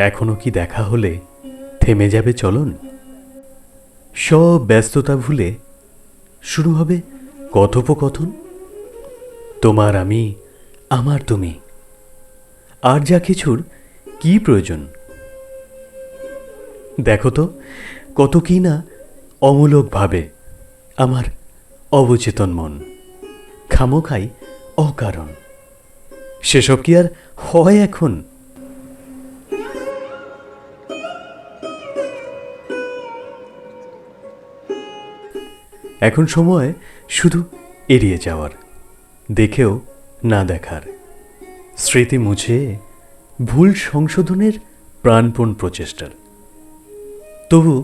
এখনও কি দেখা হলে থেমে যাবে চলন? সব ব্যস্ততা ভুলে শুরু হবে কথোপকথন। তোমার আমি, আমার তুমি। আর যা কিছুর, কি প্রয়োজন? দেখো তো, কত কি না অমূলক ভাবে আমার অবচেতন মন। খামোখাই অকারণ। সেসব কি আর হয় এখন? এখন সময় শুধু এড়িয়ে যাওয়ার, দেখেও না দেখার। স্মৃতি মুছে ভুল সংশোধনের প্রাণপণ প্রচেষ্টার। তবু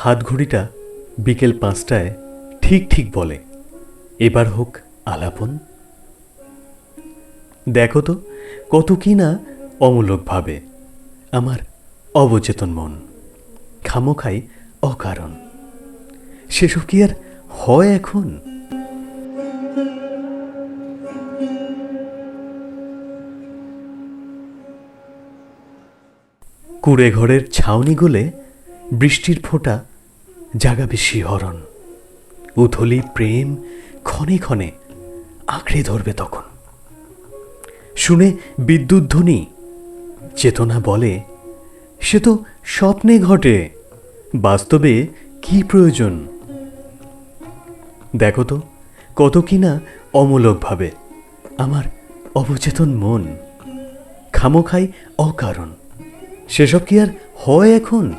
হাতঘড়িটা বিকেল পাঁচটায় ঠিক ঠিক বলে, এবার হোক আলাপন। দেখো তো, কত কি না অমূলক ভাবে আমার অবচেতন মন, খামোখাই অকারণ। সেসব কি আর হয় এখন। কুড়ে ঘরের ছাউনি গুলে বৃষ্টির ফোঁটা জাগাবে শিহরণ। উথলি প্রেম ক্ষণে ক্ষণে আঁকড়ে ধরবে তখন। শুনে বিদ্যুৎ ধ্বনি, চেতনা বলে, সে তো স্বপ্নে ঘটে, বাস্তবে কি প্রয়োজন? দেখো তো, কত কিনা অমূলকভাবে। আমার অবচেতন মন খামোখাই অকারণ। সেসব কি আর হয় এখন?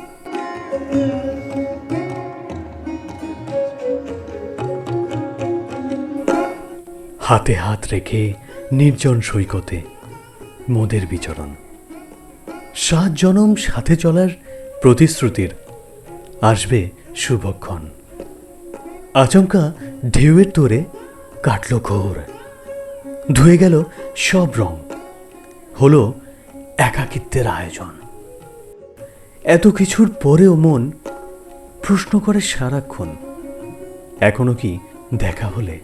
হাতে হাত রেখে নির্জন সৈকতে মোদের বিচরণ। সাত জনম সাথে চলার প্রতিশ্রুতির আসবে শুভক্ষণ। আচমকা ঢেউয়ের তোরে কাটল ঘোর। ধুয়ে গেল সব রং। হলো একাকিত্বের আয়োজন। এত কিছুর পরেও মন প্রশ্ন করে সারাক্ষণ। এখনও কি দেখা হলে?